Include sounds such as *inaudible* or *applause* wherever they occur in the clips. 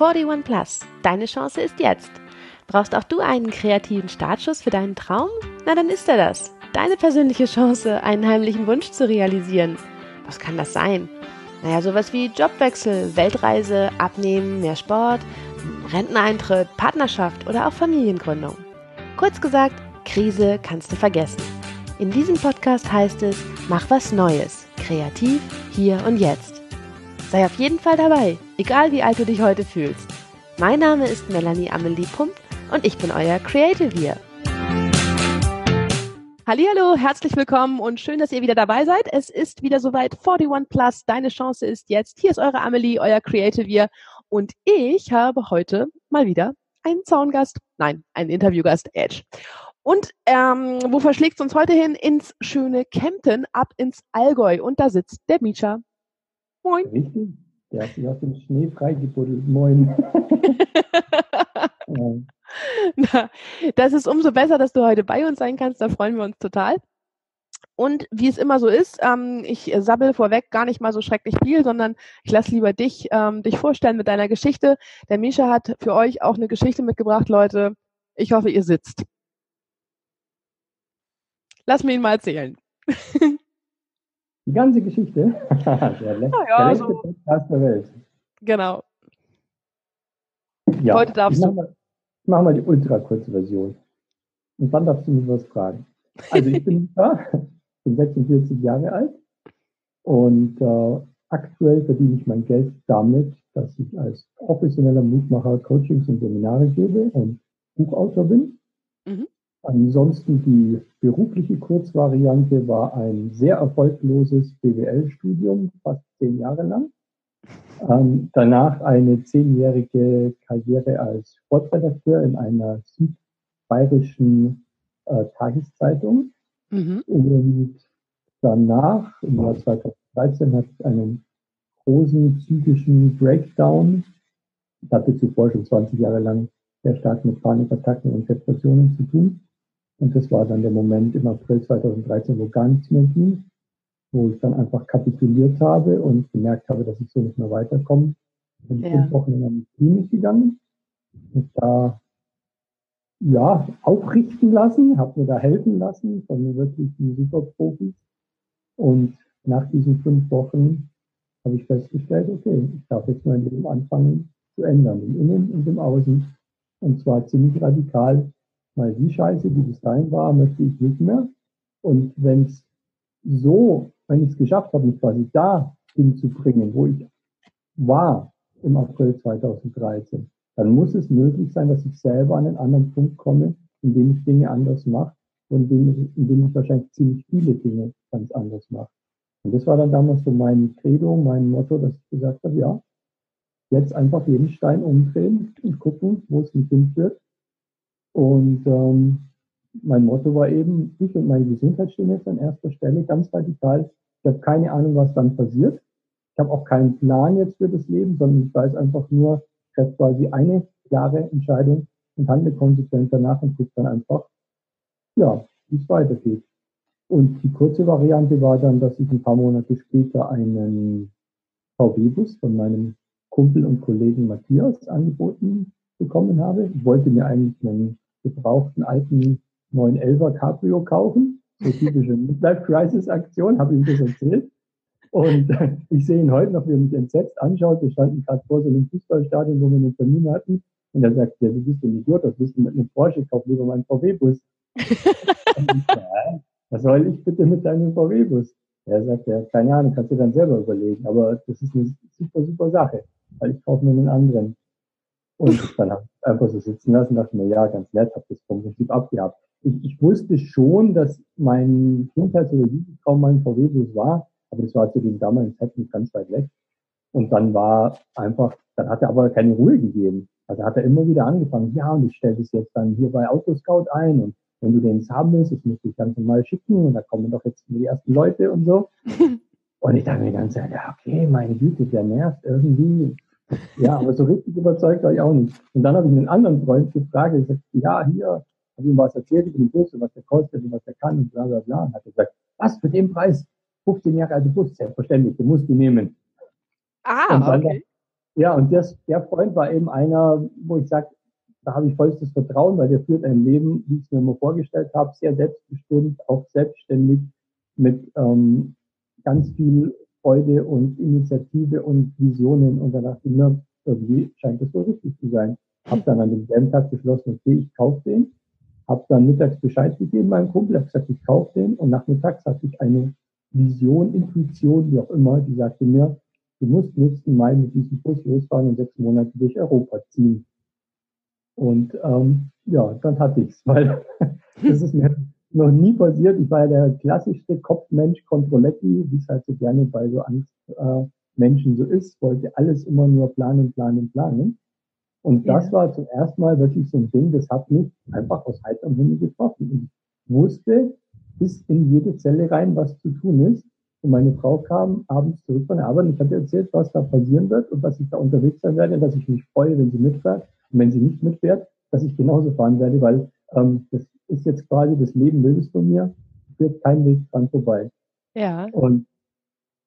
41 Plus. Deine Chance ist jetzt. Brauchst auch du einen kreativen Startschuss für deinen Traum? Na, dann ist er das. Deine persönliche Chance, einen heimlichen Wunsch zu realisieren. Was kann das sein? Naja, sowas wie Jobwechsel, Weltreise, Abnehmen, mehr Sport, Renteneintritt, Partnerschaft oder auch Familiengründung. Kurz gesagt, Krise kannst du vergessen. In diesem Podcast heißt es, mach was Neues, kreativ, hier und jetzt. Sei auf jeden Fall dabei, egal wie alt du dich heute fühlst. Mein Name ist Melanie Amelie Pump und ich bin euer Creative hier. Hallo, herzlich willkommen und schön, dass ihr wieder dabei seid. Es ist wieder soweit 41 Plus. Deine Chance ist jetzt. Hier ist eure Amelie, euer Creative hier. Und ich habe heute mal wieder einen Zaungast, nein, einen Interviewgast, Edge. Und ähm, wo verschlägt es uns heute hin? Ins schöne Kempten, ab ins Allgäu. Und da sitzt der Mieter. Moin. Der hat sich aus dem Schnee freigebuddelt. Moin. *laughs* Na, das ist umso besser, dass du heute bei uns sein kannst. Da freuen wir uns total. Und wie es immer so ist, ähm, ich sabbel vorweg gar nicht mal so schrecklich viel, sondern ich lasse lieber dich ähm, dich vorstellen mit deiner Geschichte. Der Misha hat für euch auch eine Geschichte mitgebracht, Leute. Ich hoffe, ihr sitzt. Lass mir ihn mal erzählen. *laughs* Die ganze Geschichte? *laughs* der, le ja, der letzte so. Podcast der Welt. Genau. Ja, Heute darfst ich mach mal, Ich mache mal die ultra kurze Version. Und dann darfst du mich was fragen. Also ich bin da, *laughs* bin 46 Jahre alt und äh, aktuell verdiene ich mein Geld damit, dass ich als professioneller Mutmacher Coachings und Seminare gebe und Buchautor bin. Mhm. Ansonsten die berufliche Kurzvariante war ein sehr erfolgloses BWL-Studium, fast zehn Jahre lang. Ähm, danach eine zehnjährige Karriere als Sportredakteur in einer südbayerischen äh, Tageszeitung. Mhm. Und danach, im Jahr 2013, hatte ich einen großen psychischen Breakdown. Ich hatte zuvor schon 20 Jahre lang sehr stark mit Panikattacken und Depressionen zu tun. Und das war dann der Moment im April 2013, wo gar nichts mehr ging, wo ich dann einfach kapituliert habe und gemerkt habe, dass ich so nicht mehr weiterkomme. Bin ja. fünf Wochen in eine Klinik gegangen und da ja aufrichten lassen, habe mir da helfen lassen von mir wirklich super Profis. Und nach diesen fünf Wochen habe ich festgestellt, okay, ich darf jetzt mein Leben anfangen zu ändern, im Innen und im Außen. Und zwar ziemlich radikal weil die Scheiße, die bis dahin war, möchte ich nicht mehr. Und wenn es so, wenn ich es geschafft habe, mich quasi da hinzubringen, wo ich war im April 2013, dann muss es möglich sein, dass ich selber an einen anderen Punkt komme, in dem ich Dinge anders mache und in dem, ich wahrscheinlich ziemlich viele Dinge ganz anders mache. Und das war dann damals so mein Credo, mein Motto, dass ich gesagt habe, ja, jetzt einfach jeden Stein umdrehen und gucken, wo es mich hinführt und ähm, mein Motto war eben, ich und meine Gesundheit stehen jetzt an erster Stelle, ganz radikal. Ich habe keine Ahnung, was dann passiert. Ich habe auch keinen Plan jetzt für das Leben, sondern ich weiß einfach nur, ich treffe quasi eine klare Entscheidung und handle konsequent danach und gucke dann einfach, ja, wie es weitergeht. Und die kurze Variante war dann, dass ich ein paar Monate später einen VW-Bus von meinem Kumpel und Kollegen Matthias angeboten bekommen habe. Ich wollte mir eigentlich einen gebrauchten alten 911er Cabrio kaufen. So typische Midlife-Crisis-Aktion, habe ihm das erzählt. Und äh, ich sehe ihn heute noch, wie er mich entsetzt anschaut. Wir standen gerade vor so einem Fußballstadion, wo wir einen Termin hatten. Und er sagt, ja, du bist ein Idiot, was bist du mit einem Porsche? Kauf lieber meinen VW-Bus. ja, *laughs* was soll ich bitte mit deinem VW-Bus? Er sagt, ja, keine Ahnung, kannst du dann selber überlegen. Aber das ist eine super, super Sache, weil ich kaufe mir einen anderen. Und dann habe ich einfach so sitzen lassen, dachte mir, ja, ganz nett, habe das vom Prinzip abgehabt. Ich, ich wusste schon, dass mein Kindheits- oder Jugendtraum mein VW-Bus war, aber das war zu dem damaligen Zeitpunkt ganz weit weg. Und dann war einfach, dann hat er aber keine Ruhe gegeben. Also hat er immer wieder angefangen, ja, und ich stelle das jetzt dann hier bei Autoscout ein und wenn du den haben willst, das muss ich ganz normal schicken und da kommen doch jetzt die ersten Leute und so. *laughs* Und ich dachte mir ganz, ja, okay, meine Güte, der nervt irgendwie. Ja, aber so richtig überzeugt war ich auch nicht. Und dann habe ich einen anderen Freund gefragt, ich sagte, ja, hier, habe ihm was erzählt über den Bus und was der kostet und was der kann und bla bla bla. Und hat er gesagt, was für den Preis? 15 Jahre alte Bus, selbstverständlich, den musst du nehmen. Ah, okay. Ja, und das, der Freund war eben einer, wo ich sage, da habe ich vollstes Vertrauen, weil der führt ein Leben, wie ich es mir immer vorgestellt habe, sehr selbstbestimmt, auch selbstständig, mit ähm, ganz viel Freude und Initiative und Visionen. Und ich mir, irgendwie scheint das so richtig zu sein. Habe dann an dem selben Tag beschlossen, okay, ich kaufe den. Habe dann mittags Bescheid gegeben meinem Kumpel, habe gesagt, ich kaufe den. Und nachmittags hatte ich eine Vision, Intuition, wie auch immer, die sagte mir, du musst nächsten Mai mit diesem Bus losfahren und sechs Monate durch Europa ziehen. Und ähm, ja, dann hatte ich's, weil *laughs* das ist mir noch nie passiert. Ich war ja der klassischste Kopfmensch, Kontrolletti, wie es halt so gerne bei so Angstmenschen äh, so ist, wollte alles immer nur planen, planen, planen. Und das ja. war zum ersten Mal wirklich so ein Ding, das hat mich einfach aus heiterem Himmel getroffen. Und ich wusste bis in jede Zelle rein, was zu tun ist. Und meine Frau kam abends zurück von der Arbeit und ich hatte erzählt, was da passieren wird und dass ich da unterwegs sein werde, dass ich mich freue, wenn sie mitfährt. Und wenn sie nicht mitfährt, dass ich genauso fahren werde, weil ähm, das ist jetzt quasi das Leben Wildes von mir, führt kein Weg dran vorbei. Ja. Und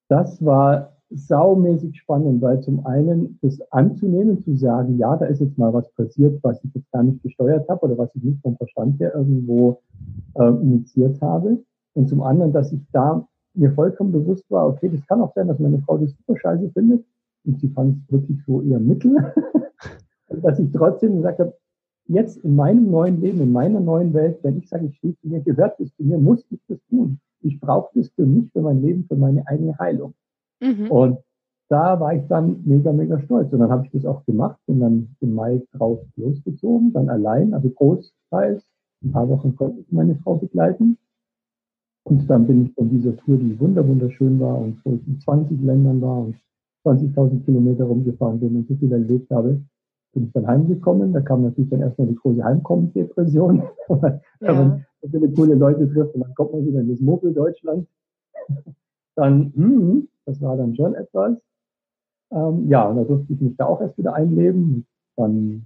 das war saumäßig spannend, weil zum einen das anzunehmen, zu sagen, ja, da ist jetzt mal was passiert, was ich jetzt gar nicht gesteuert habe oder was ich nicht vom Verstand her irgendwo äh, initiiert habe. Und zum anderen, dass ich da mir vollkommen bewusst war, okay, das kann auch sein, dass meine Frau das super scheiße findet und sie fand es wirklich so eher mittel. und *laughs* dass ich trotzdem gesagt habe, jetzt in meinem neuen Leben, in meiner neuen Welt, wenn ich sage, ich stehe zu mir, gehört es zu mir, muss ich das tun. Ich brauche das für mich, für mein Leben, für meine eigene Heilung. Mhm. Und da war ich dann mega, mega stolz. Und dann habe ich das auch gemacht und dann im Mai drauf losgezogen, dann allein, also großteils. Ein paar Wochen konnte ich meine Frau begleiten. Und dann bin ich von dieser Tour, die wunderschön war und wo ich in 20 Ländern war und 20.000 Kilometer rumgefahren bin und so viel erlebt habe, bin ich dann heimgekommen. Da kam natürlich dann erstmal die große Heimkommen-Depression. *laughs* Wenn ja. man so viele coole Leute trifft und dann kommt man wieder in das Mobile Deutschland. *laughs* Dann, hm, das war dann schon etwas. Ähm, ja, und da durfte ich mich da auch erst wieder einleben. Dann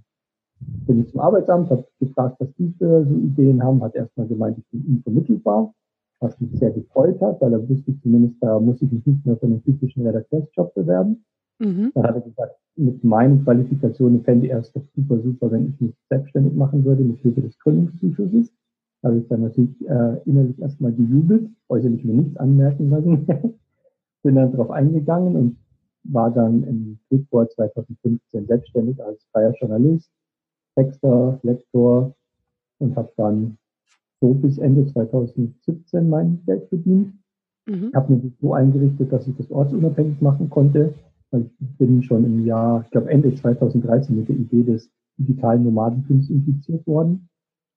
bin ich zum Arbeitsamt, habe gefragt, was die für so Ideen haben, hat erstmal gemeint, ich bin unvermittelbar, was mich sehr gefreut hat, weil er wusste zumindest, da muss ich mich nicht mehr für einen typischen Redakteursjob bewerben. Mhm. Dann hat er gesagt, mit meinen Qualifikationen fände er es doch super, super, wenn ich mich selbstständig machen würde mit Hilfe des Gründungszuschusses. Da habe ich dann natürlich äh, innerlich erstmal gejubelt, äußerlich mir nichts anmerken lassen. *laughs* bin dann darauf eingegangen und war dann im Februar 2015 selbstständig als freier Journalist, Texter, Lektor und habe dann so bis Ende 2017 mein Geld verdient. Mhm. Habe mir so eingerichtet, dass ich das ortsunabhängig machen konnte. Ich bin schon im Jahr, ich glaube Ende 2013 mit der Idee des digitalen Nomadentums infiziert worden.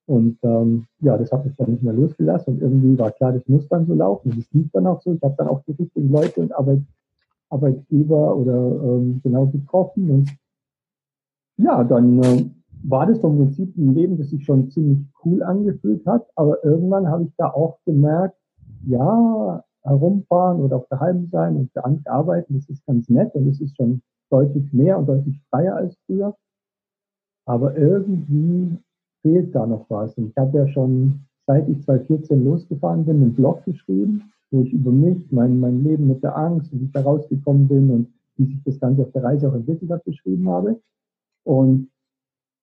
Und ähm, ja, das hat mich dann nicht mehr losgelassen und irgendwie war klar, das muss dann so laufen. Das lief dann auch so. Ich habe dann auch die richtigen Leute und Arbeit, Arbeitgeber oder ähm, genau getroffen. Und ja, dann äh, war das vom Prinzip ein Leben, das sich schon ziemlich cool angefühlt hat. Aber irgendwann habe ich da auch gemerkt, ja, herumfahren oder auf daheim sein und für andere arbeiten, das ist ganz nett und es ist schon deutlich mehr und deutlich freier als früher. Aber irgendwie fehlt da noch was. Und ich habe ja schon, seit ich 2014 losgefahren bin, einen Blog geschrieben, wo ich über mich, mein, mein Leben mit der Angst wie ich da rausgekommen bin und wie sich das Ganze auf der Reise auch entwickelt hat, beschrieben habe. Und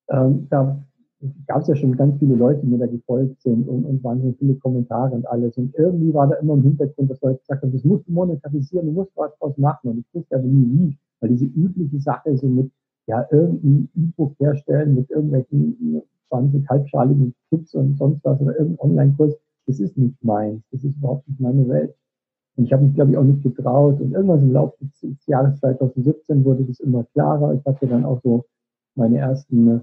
ähm, da gab es ja schon ganz viele Leute, die mir da gefolgt sind und, und wahnsinnig viele Kommentare und alles. Und irgendwie war da immer im Hintergrund, dass Leute gesagt haben, das musst du monetarisieren, du musst was draus machen. Und ich wusste aber nie wie, weil diese übliche Sache so mit, ja, irgendein E-Book herstellen mit irgendwelchen 20 halbschaligen Tipps und sonst was oder irgendein Online-Kurs, das ist nicht meins. Das ist überhaupt nicht meine Welt. Und ich habe mich, glaube ich, auch nicht getraut. Und irgendwann im Laufe des Jahres 2017 wurde das immer klarer. Ich hatte dann auch so meine ersten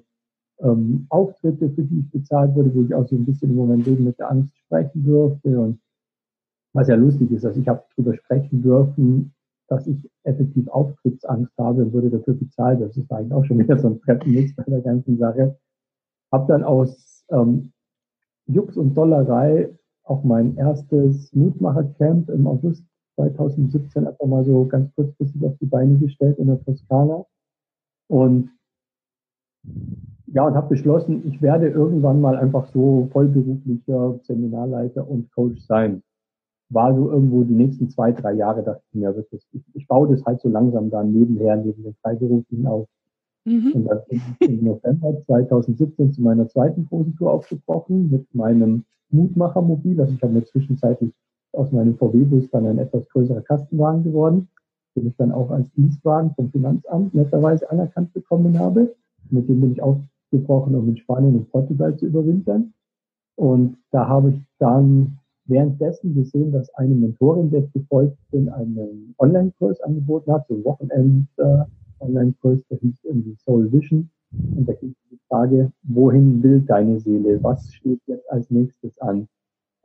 ähm, Auftritte, für die ich bezahlt wurde, wo ich auch so ein bisschen über mein Leben mit der Angst sprechen durfte. Und was ja lustig ist, also ich habe darüber sprechen dürfen, dass ich effektiv Auftrittsangst habe und wurde dafür bezahlt. Das ist eigentlich auch schon wieder so ein Treppenwitz bei der ganzen Sache. Habe dann aus ähm, Jux und Dollerei auch mein erstes Mutmacher-Camp im August 2017 einfach mal so ganz kurzfristig auf die Beine gestellt in der Toskana. Und ja, und habe beschlossen, ich werde irgendwann mal einfach so vollberuflicher Seminarleiter und Coach sein. war so irgendwo die nächsten zwei, drei Jahre, dachte ich mir, wirklich, ich, ich baue das halt so langsam dann nebenher, neben den Freiberuflichen auf. Mhm. Und dann bin ich im November 2017 zu meiner zweiten großen Tour aufgebrochen mit meinem Mutmachermobil. Also ich habe mir zwischenzeitlich aus meinem VW-Bus dann ein etwas größerer Kastenwagen geworden, den ich dann auch als Dienstwagen vom Finanzamt netterweise anerkannt bekommen habe. Mit dem bin ich aufgebrochen, um in Spanien und Portugal zu überwintern. Und da habe ich dann währenddessen gesehen, dass eine Mentorin, der ich gefolgt bin, einen Online-Kurs angeboten hat, so ein Wochenend-Online-Kurs, der hieß irgendwie Soul Vision. Und da ging die Frage, wohin will deine Seele? Was steht jetzt als nächstes an?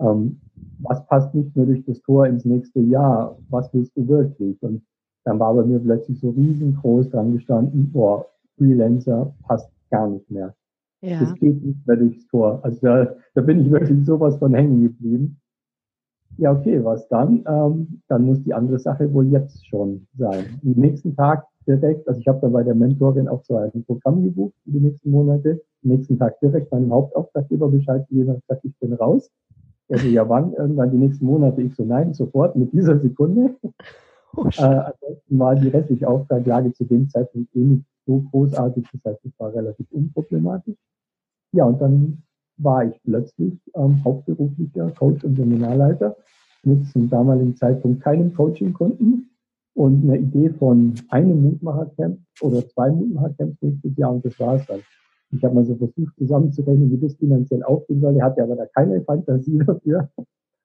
Ähm, was passt nicht nur durch das Tor ins nächste Jahr? Was willst du wirklich? Und dann war bei mir plötzlich so riesengroß dran gestanden, boah, Freelancer passt gar nicht mehr. Ja. Das geht nicht mehr durchs Tor. Also da, da bin ich wirklich sowas von hängen geblieben. Ja, okay, was dann? Ähm, dann muss die andere Sache wohl jetzt schon sein. Am nächsten Tag direkt, also ich habe dann bei der Mentorin auch so ein Programm gebucht für die nächsten Monate. Am nächsten Tag direkt meinem Hauptauftraggeber Bescheid gegeben und gesagt, ich bin raus. Also ja, wann? Irgendwann die nächsten Monate. Ich so, nein, sofort mit dieser Sekunde. *laughs* Oh, äh, ansonsten war die restliche Auftraglage zu dem Zeitpunkt eh nicht so großartig. Das heißt, es war relativ unproblematisch. Ja, und dann war ich plötzlich ähm, hauptberuflicher Coach und Seminarleiter mit zum damaligen Zeitpunkt keinem Coaching-Kunden und einer Idee von einem Mutmachercamp oder zwei Mutmachercamps nächstes Jahr und das war es dann. Ich habe mal so versucht zusammenzurechnen, wie das finanziell aufgehen soll. Er hatte aber da keine Fantasie *laughs* dafür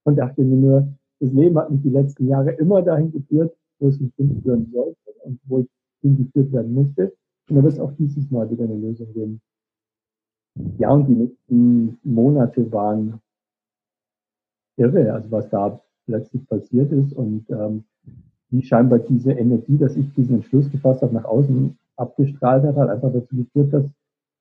und dachte mir nur, das Leben hat mich die letzten Jahre immer dahin geführt, wo es mich hinführen sollte und wo ich hingeführt werden musste. Und da wird es auch dieses Mal wieder eine Lösung geben. Ja, und die nächsten Monate waren irre, also was da plötzlich passiert ist und ähm, wie scheinbar diese Energie, dass ich diesen Entschluss gefasst habe, nach außen abgestrahlt hat, hat einfach dazu geführt, dass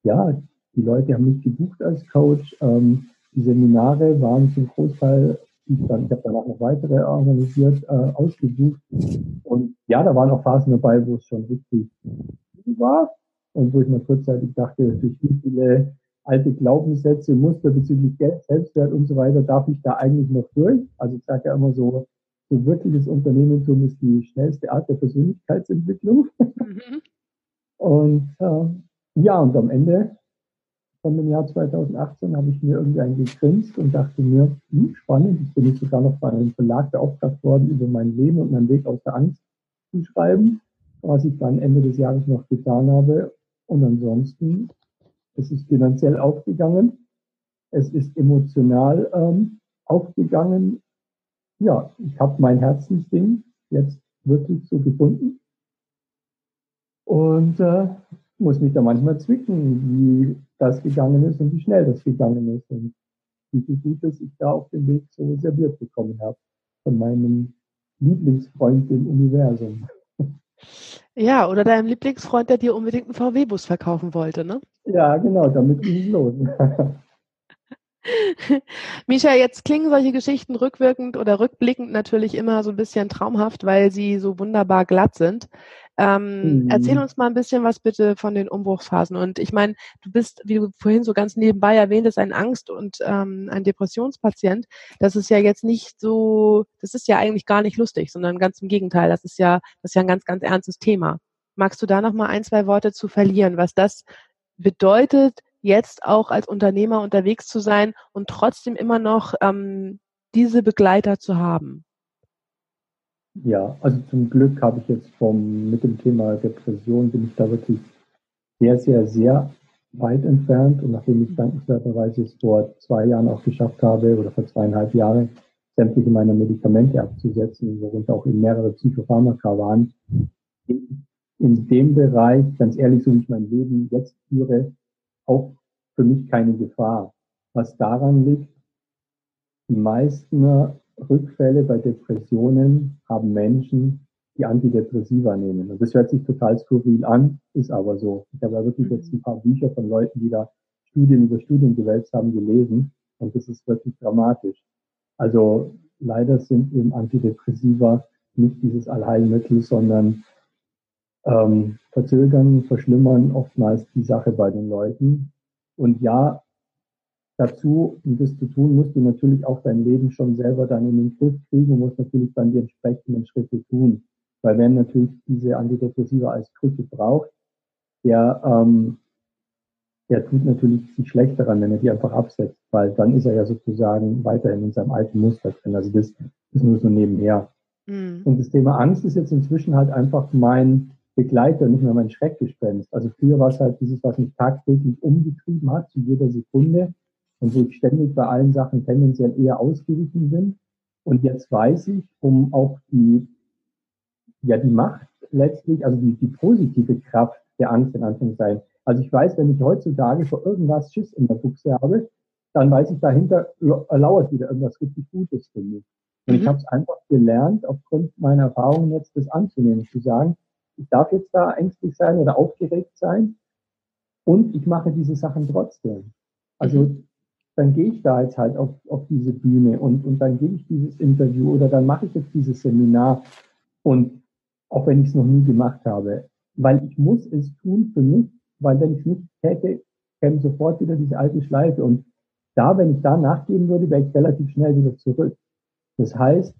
ja, die Leute haben mich gebucht als Coach. Ähm, die Seminare waren zum Großteil, ich, dann, ich habe danach noch weitere organisiert, äh, ausgebucht. Und ja, da waren auch Phasen dabei, wo es schon richtig war und wo ich mir kurzzeitig dachte, durch wie viele alte Glaubenssätze, Muster bezüglich Geld, Selbstwert und so weiter, darf ich da eigentlich noch durch? Also ich sage ja immer so, so wirkliches Unternehmertum ist die schnellste Art der Persönlichkeitsentwicklung. Mhm. *laughs* Und äh, ja, und am Ende von dem Jahr 2018 habe ich mir irgendwie ein gegrinst und dachte mir, hm, spannend, ich bin jetzt sogar noch bei einem Verlag beauftragt worden, über mein Leben und meinen Weg aus der Angst zu schreiben, was ich dann Ende des Jahres noch getan habe. Und ansonsten es ist finanziell aufgegangen. Es ist emotional ähm, aufgegangen. Ja, ich habe mein Herzensding jetzt wirklich so gefunden. Und äh, muss mich da manchmal zwicken, wie das gegangen ist und wie schnell das gegangen ist. Und wie viel Gutes ich da auf dem Weg so serviert bekommen habe von meinem Lieblingsfreund im Universum. Ja, oder deinem Lieblingsfreund, der dir unbedingt einen VW-Bus verkaufen wollte, ne? Ja, genau, damit ging es los. *laughs* *laughs* Misha, jetzt klingen solche Geschichten rückwirkend oder rückblickend natürlich immer so ein bisschen traumhaft, weil sie so wunderbar glatt sind. Ähm, mhm. Erzähl uns mal ein bisschen was bitte von den Umbruchsphasen. Und ich meine, du bist, wie du vorhin so ganz nebenbei erwähntest, ein Angst- und ähm, ein Depressionspatient. Das ist ja jetzt nicht so, das ist ja eigentlich gar nicht lustig, sondern ganz im Gegenteil. Das ist ja, das ist ja ein ganz, ganz ernstes Thema. Magst du da noch mal ein, zwei Worte zu verlieren, was das bedeutet, jetzt auch als Unternehmer unterwegs zu sein und trotzdem immer noch ähm, diese Begleiter zu haben? Ja, also zum Glück habe ich jetzt vom, mit dem Thema Depression bin ich da wirklich sehr, sehr, sehr weit entfernt. Und nachdem ich dankenswerterweise es vor zwei Jahren auch geschafft habe oder vor zweieinhalb Jahren, sämtliche meiner Medikamente abzusetzen, worunter auch eben mehrere Psychopharmaka waren, in, in dem Bereich, ganz ehrlich, so wie ich mein Leben jetzt führe, auch für mich keine Gefahr. Was daran liegt, die meisten Rückfälle bei Depressionen haben Menschen, die Antidepressiva nehmen. Und das hört sich total skurril an, ist aber so. Ich habe ja wirklich jetzt ein paar Bücher von Leuten, die da Studien über Studien gewälzt haben, gelesen. Und das ist wirklich dramatisch. Also leider sind eben Antidepressiva nicht dieses Allheilmittel, sondern ähm, verzögern, verschlimmern oftmals die Sache bei den Leuten. Und ja, dazu, um das zu tun, musst du natürlich auch dein Leben schon selber dann in den Griff kriegen und musst natürlich dann die entsprechenden Schritte tun. Weil wenn natürlich diese Antidepressiva als Krücke braucht, der, ähm, der tut natürlich sich schlecht daran, wenn er die einfach absetzt, weil dann ist er ja sozusagen weiterhin in seinem alten Muster drin. Also das ist nur so nebenher. Mhm. Und das Thema Angst ist jetzt inzwischen halt einfach mein Begleiter, nicht mehr mein Schreckgespenst. Also früher war es halt dieses, was mich tagtäglich umgetrieben hat, zu jeder Sekunde und wo ich ständig bei allen Sachen tendenziell eher ausgewichen bin. Und jetzt weiß ich, um auch die, ja, die Macht letztlich, also die, die positive Kraft der Angst in Anführungszeichen. Also ich weiß, wenn ich heutzutage vor irgendwas Schiss in der Buchse habe, dann weiß ich dahinter lauert wieder irgendwas richtig Gutes für mich. Und mhm. ich habe es einfach gelernt, aufgrund meiner Erfahrungen jetzt das anzunehmen, zu sagen, ich darf jetzt da ängstlich sein oder aufgeregt sein und ich mache diese Sachen trotzdem. Also mhm dann gehe ich da jetzt halt auf, auf diese Bühne und, und dann gebe ich dieses Interview oder dann mache ich jetzt dieses Seminar und auch wenn ich es noch nie gemacht habe, weil ich muss es tun für mich, weil wenn ich es nicht täte, käme sofort wieder diese alte Schleife und da, wenn ich da nachgeben würde, wäre ich relativ schnell wieder zurück. Das heißt,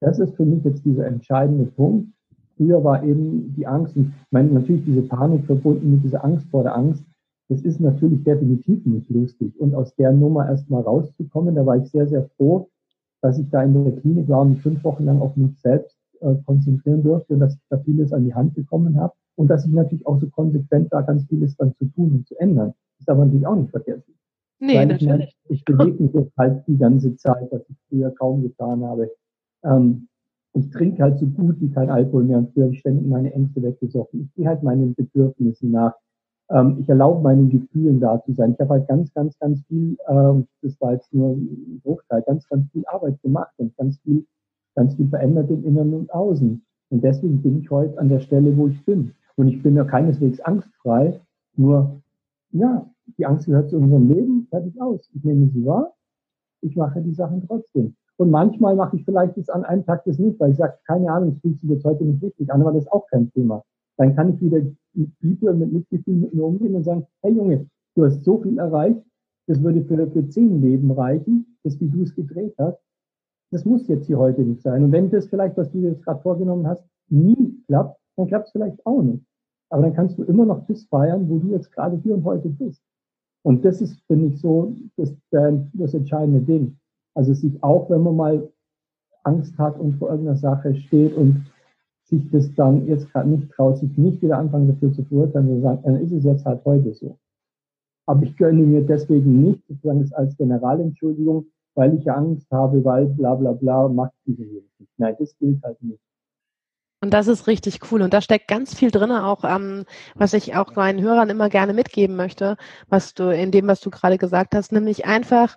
das ist für mich jetzt dieser entscheidende Punkt. Früher war eben die Angst, und ich meine, natürlich diese Panik verbunden mit dieser Angst vor der Angst, das ist natürlich definitiv nicht lustig. Und aus der Nummer erstmal rauszukommen, da war ich sehr, sehr froh, dass ich da in der Klinik war und fünf Wochen lang auf mich selbst äh, konzentrieren durfte und dass ich da vieles an die Hand bekommen habe und dass ich natürlich auch so konsequent da ganz vieles dann zu tun und zu ändern. Das ist aber natürlich auch nicht vergessen. Nee, Weil natürlich. Ich, ich bewege mich jetzt halt die ganze Zeit, was ich früher kaum getan habe. Ähm, ich trinke halt so gut wie kein Alkohol mehr und früher habe ich ständig meine Ängste weggesoffen. Ich gehe halt meinen Bedürfnissen nach ähm, ich erlaube meinen Gefühlen da zu sein. Ich habe halt ganz, ganz, ganz viel, ähm, das war jetzt nur ein Bruchteil, ganz, ganz viel Arbeit gemacht und ganz viel, ganz viel verändert im Inneren und Außen. Und deswegen bin ich heute an der Stelle, wo ich bin. Und ich bin ja keineswegs angstfrei, nur, ja, die Angst gehört zu unserem Leben, fertig aus. Ich nehme sie wahr, ich mache die Sachen trotzdem. Und manchmal mache ich vielleicht jetzt an einem Tag das nicht, weil ich sage, keine Ahnung, es fühlt sich jetzt heute nicht richtig an, aber das ist auch kein Thema. Dann kann ich wieder mit und mit Mitgefühl mit mir umgehen und sagen, hey Junge, du hast so viel erreicht, das würde für, für zehn Leben reichen, das wie du es gedreht hast. Das muss jetzt hier heute nicht sein. Und wenn das vielleicht, was du dir jetzt gerade vorgenommen hast, nie klappt, dann klappt es vielleicht auch nicht. Aber dann kannst du immer noch das feiern, wo du jetzt gerade hier und heute bist. Und das ist, finde ich, so das, das entscheidende Ding. Also sich auch, wenn man mal Angst hat und vor irgendeiner Sache steht und sich das dann jetzt gerade nicht traut, sich nicht wieder anfangen dafür zu verurteilen, sondern sagen, dann ist es jetzt halt heute so. Aber ich gönne mir deswegen nicht, sozusagen das als Generalentschuldigung, weil ich Angst habe, weil bla bla bla, macht diese nicht. Nein, das gilt halt nicht. Und das ist richtig cool. Und da steckt ganz viel drin, auch ähm, was ich auch meinen Hörern immer gerne mitgeben möchte, was du in dem, was du gerade gesagt hast, nämlich einfach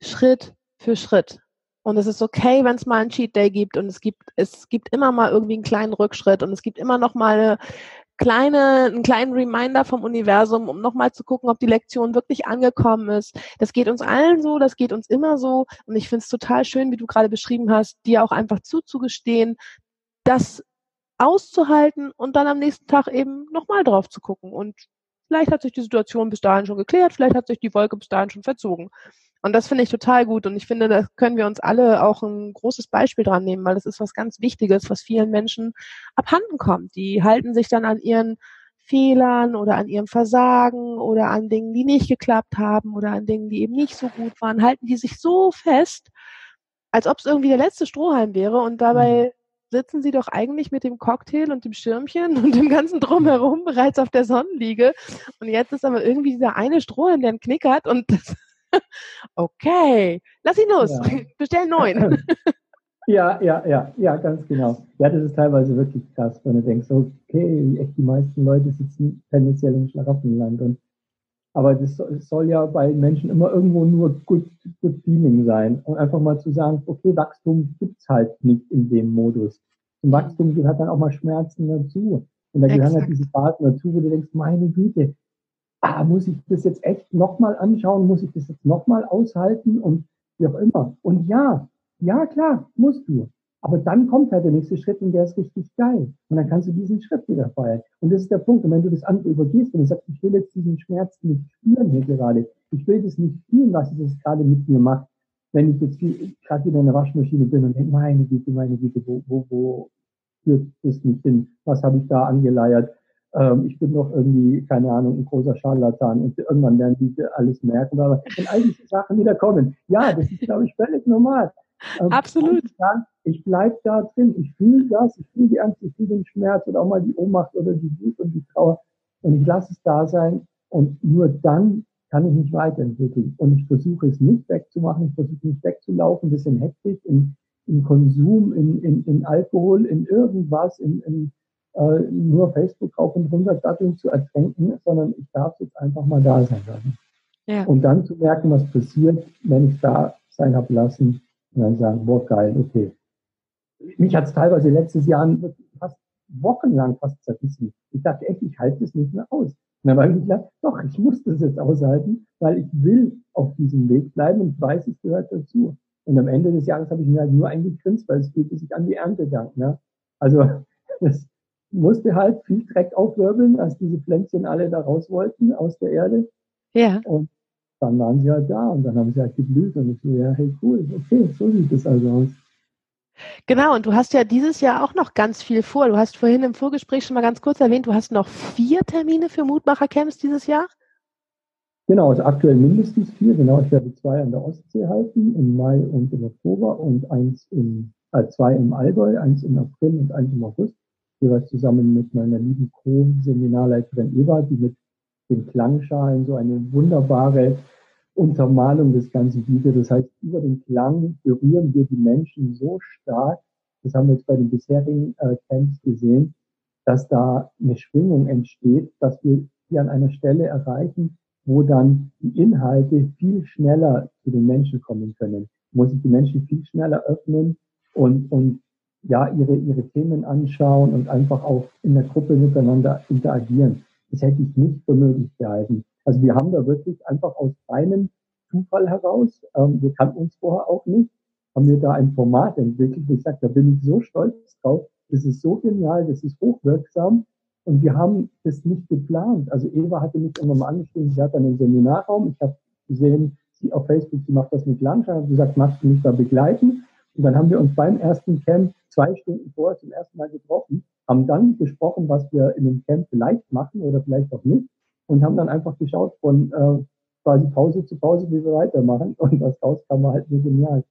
Schritt für Schritt. Und es ist okay, wenn es mal einen Cheat Day gibt und es gibt, es gibt immer mal irgendwie einen kleinen Rückschritt und es gibt immer noch mal eine kleine, einen kleinen Reminder vom Universum, um nochmal zu gucken, ob die Lektion wirklich angekommen ist. Das geht uns allen so, das geht uns immer so. Und ich finde es total schön, wie du gerade beschrieben hast, dir auch einfach zuzugestehen, das auszuhalten und dann am nächsten Tag eben nochmal drauf zu gucken. Und vielleicht hat sich die Situation bis dahin schon geklärt, vielleicht hat sich die Wolke bis dahin schon verzogen. Und das finde ich total gut. Und ich finde, da können wir uns alle auch ein großes Beispiel dran nehmen, weil das ist was ganz Wichtiges, was vielen Menschen abhanden kommt. Die halten sich dann an ihren Fehlern oder an ihrem Versagen oder an Dingen, die nicht geklappt haben oder an Dingen, die eben nicht so gut waren, halten die sich so fest, als ob es irgendwie der letzte Strohhalm wäre und dabei mhm. Sitzen sie doch eigentlich mit dem Cocktail und dem Schirmchen *laughs* und dem ganzen Drumherum bereits auf der Sonnenliege und jetzt ist aber irgendwie dieser eine Strohhalm, der einen Knick hat und das *laughs* okay, lass ihn los, ja. *laughs* bestell neun. Ja, ja, ja, ja, ganz genau. Ja, das ist teilweise wirklich krass, wenn du denkst, okay, echt die meisten Leute sitzen tendenziell im Schlaraffenland. Und, aber das soll ja bei Menschen immer irgendwo nur good, good feeling sein. Und einfach mal zu sagen, okay, Wachstum gibt's halt nicht in dem Modus. Zum Wachstum gehört dann auch mal Schmerzen dazu. Und da gehören halt diese Phasen dazu, wo du denkst, meine Güte, ah, muss ich das jetzt echt nochmal anschauen, muss ich das jetzt nochmal aushalten und wie auch immer. Und ja, ja klar, musst du. Aber dann kommt halt der nächste Schritt und der ist richtig geil. Und dann kannst du diesen Schritt wieder feiern. Und das ist der Punkt. Und wenn du das andere übergehst und du sagst, ich will jetzt diesen Schmerz nicht spüren hier gerade, ich will das nicht fühlen, was es gerade mit mir macht. Wenn ich jetzt gerade wieder in der Waschmaschine bin und denke, meine Güte, meine Güte, wo, wo, wo führt das mich hin? Was habe ich da angeleiert? Ähm, ich bin doch irgendwie, keine Ahnung, ein großer Scharlatan und irgendwann werden die alles merken. Aber wenn all diese Sachen wieder kommen, ja, das ist, glaube ich, völlig normal. Ähm, Absolut. Dann, ich bleibe da drin, ich fühle das, ich fühle die Angst, ich fühle den Schmerz oder auch mal die Ohnmacht oder die Wut und die Trauer und ich lasse es da sein und nur dann kann ich mich weiterentwickeln. Und ich versuche es nicht wegzumachen, ich versuche nicht wegzulaufen, das in Hektik, in, in Konsum, in, in, in Alkohol, in irgendwas, in, in äh, nur Facebook rauf und runter datteln zu ertränken, sondern ich darf jetzt einfach mal da sein lassen. Ja. Und dann zu merken, was passiert, wenn ich da sein habe lassen und dann sagen, boah, geil, okay. Mich hat es teilweise letztes Jahr fast wochenlang fast zerrissen. Ich dachte echt, ich halte es nicht mehr aus. Und dann habe ich gedacht, doch, ich muss das jetzt aushalten, weil ich will auf diesem Weg bleiben und weiß, es gehört dazu. Und am Ende des Jahres habe ich mir halt nur eingegrinst, weil es fühlte sich an die Erntedank. Ne? Also *laughs* das musste halt viel Dreck aufwirbeln, als diese Pflänzchen alle da raus wollten aus der Erde. Ja. Und dann waren sie halt da und dann haben sie halt geblüht und ich so, ja, hey, cool, okay, so sieht das also aus. Genau, und du hast ja dieses Jahr auch noch ganz viel vor. Du hast vorhin im Vorgespräch schon mal ganz kurz erwähnt, du hast noch vier Termine für Mutmacher-Camps dieses Jahr? Genau, also aktuell mindestens vier. Genau, ich werde zwei an der Ostsee halten, im Mai und im Oktober und eins im, äh, zwei im Allgäu, eins im April und eins im August. Jeweils zusammen mit meiner lieben Co-Seminarleiterin Eva, die mit den Klangschalen so eine wunderbare Untermalung des Ganzen bietet. Das heißt, über den Klang berühren wir die Menschen so stark, das haben wir jetzt bei den bisherigen äh, Camps gesehen, dass da eine Schwingung entsteht, dass wir hier an einer Stelle erreichen, wo dann die Inhalte viel schneller zu den Menschen kommen können, wo sich die Menschen viel schneller öffnen und, und ja, ihre, ihre Themen anschauen und einfach auch in der Gruppe miteinander interagieren. Das hätte ich nicht für möglich gehalten. Also wir haben da wirklich einfach aus reinem Zufall heraus, ähm, wir kannten uns vorher auch nicht, haben wir da ein Format entwickelt, ich sage, da bin ich so stolz drauf, das ist so genial, das ist hochwirksam und wir haben das nicht geplant. Also Eva hatte mich irgendwann mal angeschrieben, sie hat dann einen Seminarraum, ich habe gesehen, sie auf Facebook, sie macht das mit Langscher, hat gesagt, magst du mich da begleiten? Und dann haben wir uns beim ersten Camp zwei Stunden vorher zum ersten Mal getroffen, haben dann besprochen, was wir in dem Camp vielleicht machen oder vielleicht auch nicht und haben dann einfach geschaut von äh, quasi Pause zu Pause, wie wir weitermachen und was rauskam, war halt nur genial.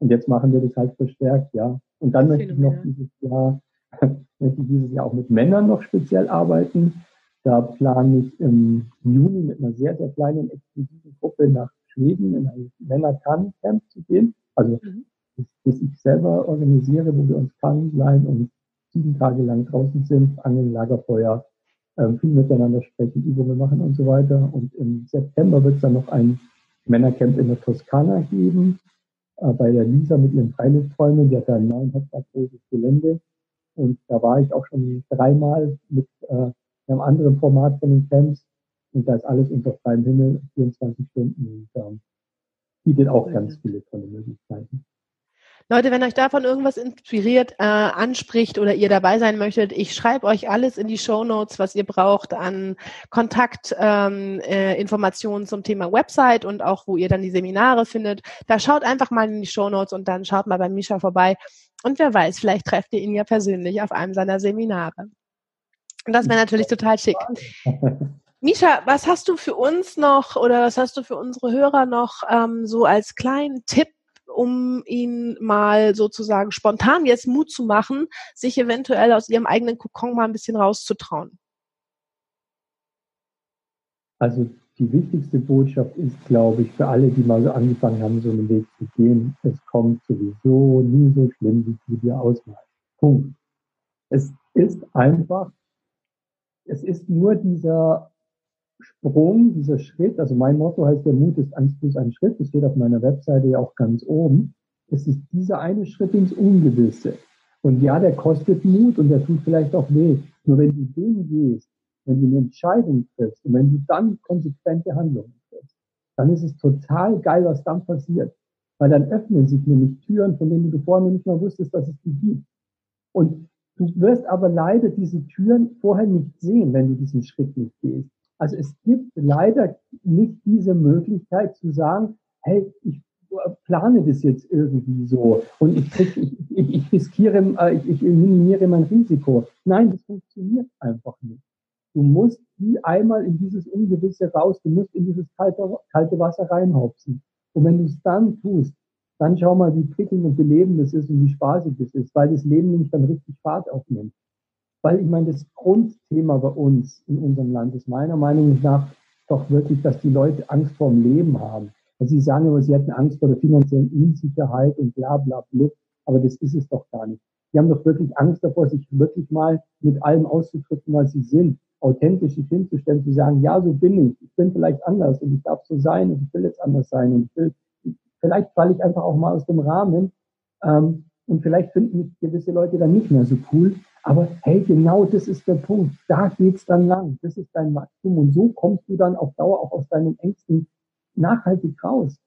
Und jetzt machen wir das halt verstärkt, ja. Und dann möchte ich noch dieses Jahr, *laughs* möchte ich dieses Jahr auch mit Männern noch speziell arbeiten. Da plane ich im Juni mit einer sehr, sehr kleinen exklusiven Gruppe nach Schweden in ein Männer-Kann-Camp zu gehen. Also, mhm. das, das ich selber organisiere, wo wir uns kann bleiben und sieben Tage lang draußen sind, Angeln, Lagerfeuer, ähm, viel miteinander sprechen, Übungen machen und so weiter. Und im September wird es dann noch ein Männercamp in der Toskana geben, äh, bei der Lisa mit ihren Freilufträumen. Die hat da ein neun Hektar großes Gelände. Und da war ich auch schon dreimal mit äh, einem anderen Format von den Camps. Und da ist alles unter freiem Himmel, 24 Stunden und ähm, bietet auch ganz viele tolle Möglichkeiten. Leute, wenn euch davon irgendwas inspiriert, äh, anspricht oder ihr dabei sein möchtet, ich schreibe euch alles in die Show Notes, was ihr braucht an Kontaktinformationen ähm, äh, zum Thema Website und auch, wo ihr dann die Seminare findet. Da schaut einfach mal in die Show Notes und dann schaut mal bei Misha vorbei. Und wer weiß, vielleicht trefft ihr ihn ja persönlich auf einem seiner Seminare. Und das wäre natürlich total schick. *laughs* Misha, was hast du für uns noch oder was hast du für unsere Hörer noch ähm, so als kleinen Tipp um ihnen mal sozusagen spontan jetzt Mut zu machen, sich eventuell aus ihrem eigenen Kokon mal ein bisschen rauszutrauen? Also die wichtigste Botschaft ist, glaube ich, für alle, die mal so angefangen haben, so einen Weg zu gehen, es kommt sowieso nie so schlimm, wie du dir ausmalst. Punkt. Es ist einfach, es ist nur dieser Sprung, dieser Schritt, also mein Motto heißt, der Mut ist eins plus ein Schritt, das steht auf meiner Webseite ja auch ganz oben. Es ist dieser eine Schritt ins Ungewisse. Und ja, der kostet Mut und der tut vielleicht auch weh. Nur wenn du den gehst, wenn du eine Entscheidung triffst und wenn du dann konsequente Handlungen triffst, dann ist es total geil, was dann passiert. Weil dann öffnen sich nämlich Türen, von denen du vorher noch nicht mal wusstest, dass es die gibt. Und du wirst aber leider diese Türen vorher nicht sehen, wenn du diesen Schritt nicht gehst. Also es gibt leider nicht diese Möglichkeit zu sagen, hey, ich plane das jetzt irgendwie so und ich, krieg, ich, ich, ich riskiere, äh, ich, ich minimiere mein Risiko. Nein, das funktioniert einfach nicht. Du musst die einmal in dieses Ungewisse raus, du musst in dieses kalte, kalte Wasser reinhopsen. Und wenn du es dann tust, dann schau mal, wie prickelnd und belebend das ist und wie spaßig das ist, weil das Leben nämlich dann richtig Fahrt aufnimmt. Weil ich meine, das Grundthema bei uns in unserem Land ist meiner Meinung nach doch wirklich, dass die Leute Angst vor dem Leben haben. Also sie sagen immer, sie hätten Angst vor der finanziellen Unsicherheit und bla bla bla, aber das ist es doch gar nicht. Die haben doch wirklich Angst davor, sich wirklich mal mit allem auszudrücken, was sie sind authentisch sich hinzustellen, zu sagen, ja, so bin ich, ich bin vielleicht anders und ich darf so sein und ich will jetzt anders sein und ich will, vielleicht falle ich einfach auch mal aus dem Rahmen ähm, und vielleicht finden mich gewisse Leute dann nicht mehr so cool, aber hey, genau das ist der Punkt, da geht's dann lang, das ist dein Wachstum. Und so kommst du dann auf Dauer auch aus deinen Ängsten nachhaltig raus,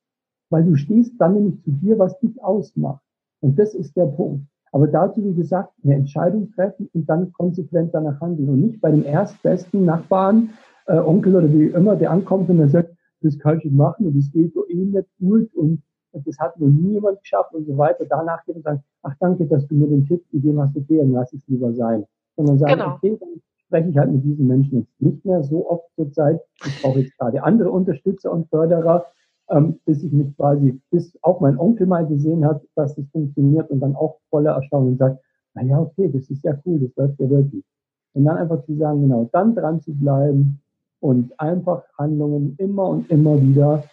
weil du stehst dann nämlich zu dir, was dich ausmacht. Und das ist der Punkt. Aber dazu, wie gesagt, eine Entscheidung treffen und dann konsequent danach handeln. Und nicht bei dem erstbesten Nachbarn, äh, Onkel oder wie immer, der ankommt und der sagt, das kann ich nicht machen und das geht so eh nicht gut und das hat noch nie jemand geschafft und so weiter. Danach geht und sagen, ach danke, dass du mir den Tipp gegeben hast, okay, dann lass es lieber sein. Sondern sagen, genau. okay, dann spreche ich halt mit diesen Menschen jetzt nicht mehr so oft zur Zeit. Ich brauche jetzt gerade andere Unterstützer und Förderer ähm, bis ich mich quasi, bis auch mein Onkel mal gesehen hat, dass es funktioniert und dann auch voller Erstaunen sagt, na ja, okay, das ist ja cool, das läuft ja wirklich. Und dann einfach zu sagen, genau, dann dran zu bleiben und einfach Handlungen immer und immer wieder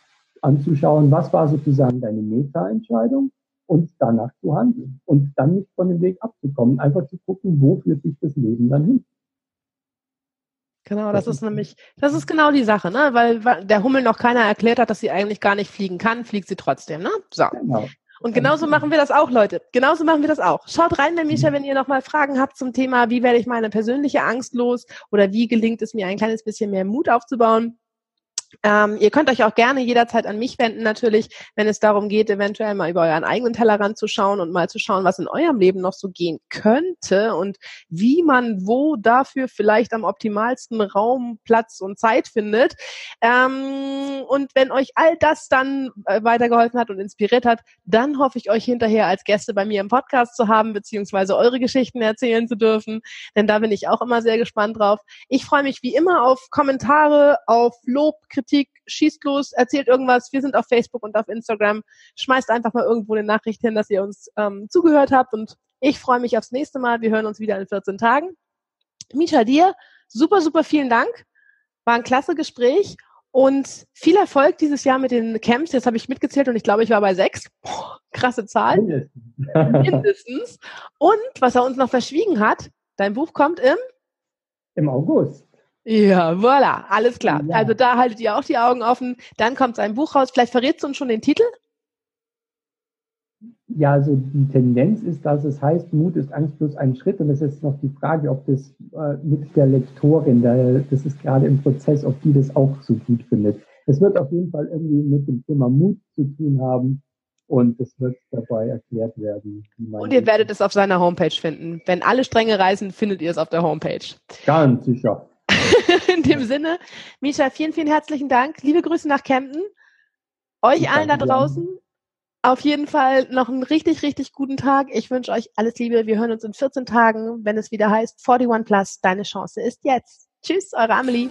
anzuschauen, was war sozusagen deine Meta-Entscheidung und danach zu handeln und dann nicht von dem Weg abzukommen, einfach zu gucken, wo führt sich das Leben dann hin. Genau, das ist nämlich, das ist genau die Sache, ne? Weil der Hummel noch keiner erklärt hat, dass sie eigentlich gar nicht fliegen kann, fliegt sie trotzdem, ne? So. Genau. Und genauso machen wir das auch, Leute. Genauso machen wir das auch. Schaut rein bei Micha, wenn ihr nochmal Fragen habt zum Thema, wie werde ich meine persönliche Angst los oder wie gelingt es mir, ein kleines bisschen mehr Mut aufzubauen. Ähm, ihr könnt euch auch gerne jederzeit an mich wenden, natürlich, wenn es darum geht, eventuell mal über euren eigenen Tellerrand zu schauen und mal zu schauen, was in eurem Leben noch so gehen könnte und wie man wo dafür vielleicht am optimalsten Raum, Platz und Zeit findet. Ähm, und wenn euch all das dann äh, weitergeholfen hat und inspiriert hat, dann hoffe ich euch hinterher als Gäste bei mir im Podcast zu haben, beziehungsweise eure Geschichten erzählen zu dürfen, denn da bin ich auch immer sehr gespannt drauf. Ich freue mich wie immer auf Kommentare, auf Lob, Kritik, Kritik, schießt los, erzählt irgendwas. Wir sind auf Facebook und auf Instagram. Schmeißt einfach mal irgendwo eine Nachricht hin, dass ihr uns ähm, zugehört habt. Und ich freue mich aufs nächste Mal. Wir hören uns wieder in 14 Tagen. Misha, dir super, super vielen Dank. War ein klasse Gespräch. Und viel Erfolg dieses Jahr mit den Camps. Jetzt habe ich mitgezählt und ich glaube, ich war bei sechs. Boah, krasse Zahl. Mindestens. *laughs* Mindestens. Und was er uns noch verschwiegen hat, dein Buch kommt im? Im August. Ja, voilà, alles klar. Ja. Also da haltet ihr auch die Augen offen. Dann kommt sein Buch raus. Vielleicht verrätst du uns schon den Titel? Ja, also die Tendenz ist, dass es heißt, Mut ist Angst plus ein Schritt. Und es ist noch die Frage, ob das äh, mit der Lektorin, der, das ist gerade im Prozess, ob die das auch so gut findet. Es wird auf jeden Fall irgendwie mit dem Thema Mut zu tun haben. Und es wird dabei erklärt werden. und ihr werdet es auf seiner Homepage finden. Wenn alle Stränge reisen, findet ihr es auf der Homepage. Ganz sicher. In dem Sinne, Misha, vielen, vielen herzlichen Dank. Liebe Grüße nach Kempten. Euch allen da draußen auf jeden Fall noch einen richtig, richtig guten Tag. Ich wünsche euch alles Liebe. Wir hören uns in 14 Tagen, wenn es wieder heißt 41 Plus. Deine Chance ist jetzt. Tschüss, eure Amelie.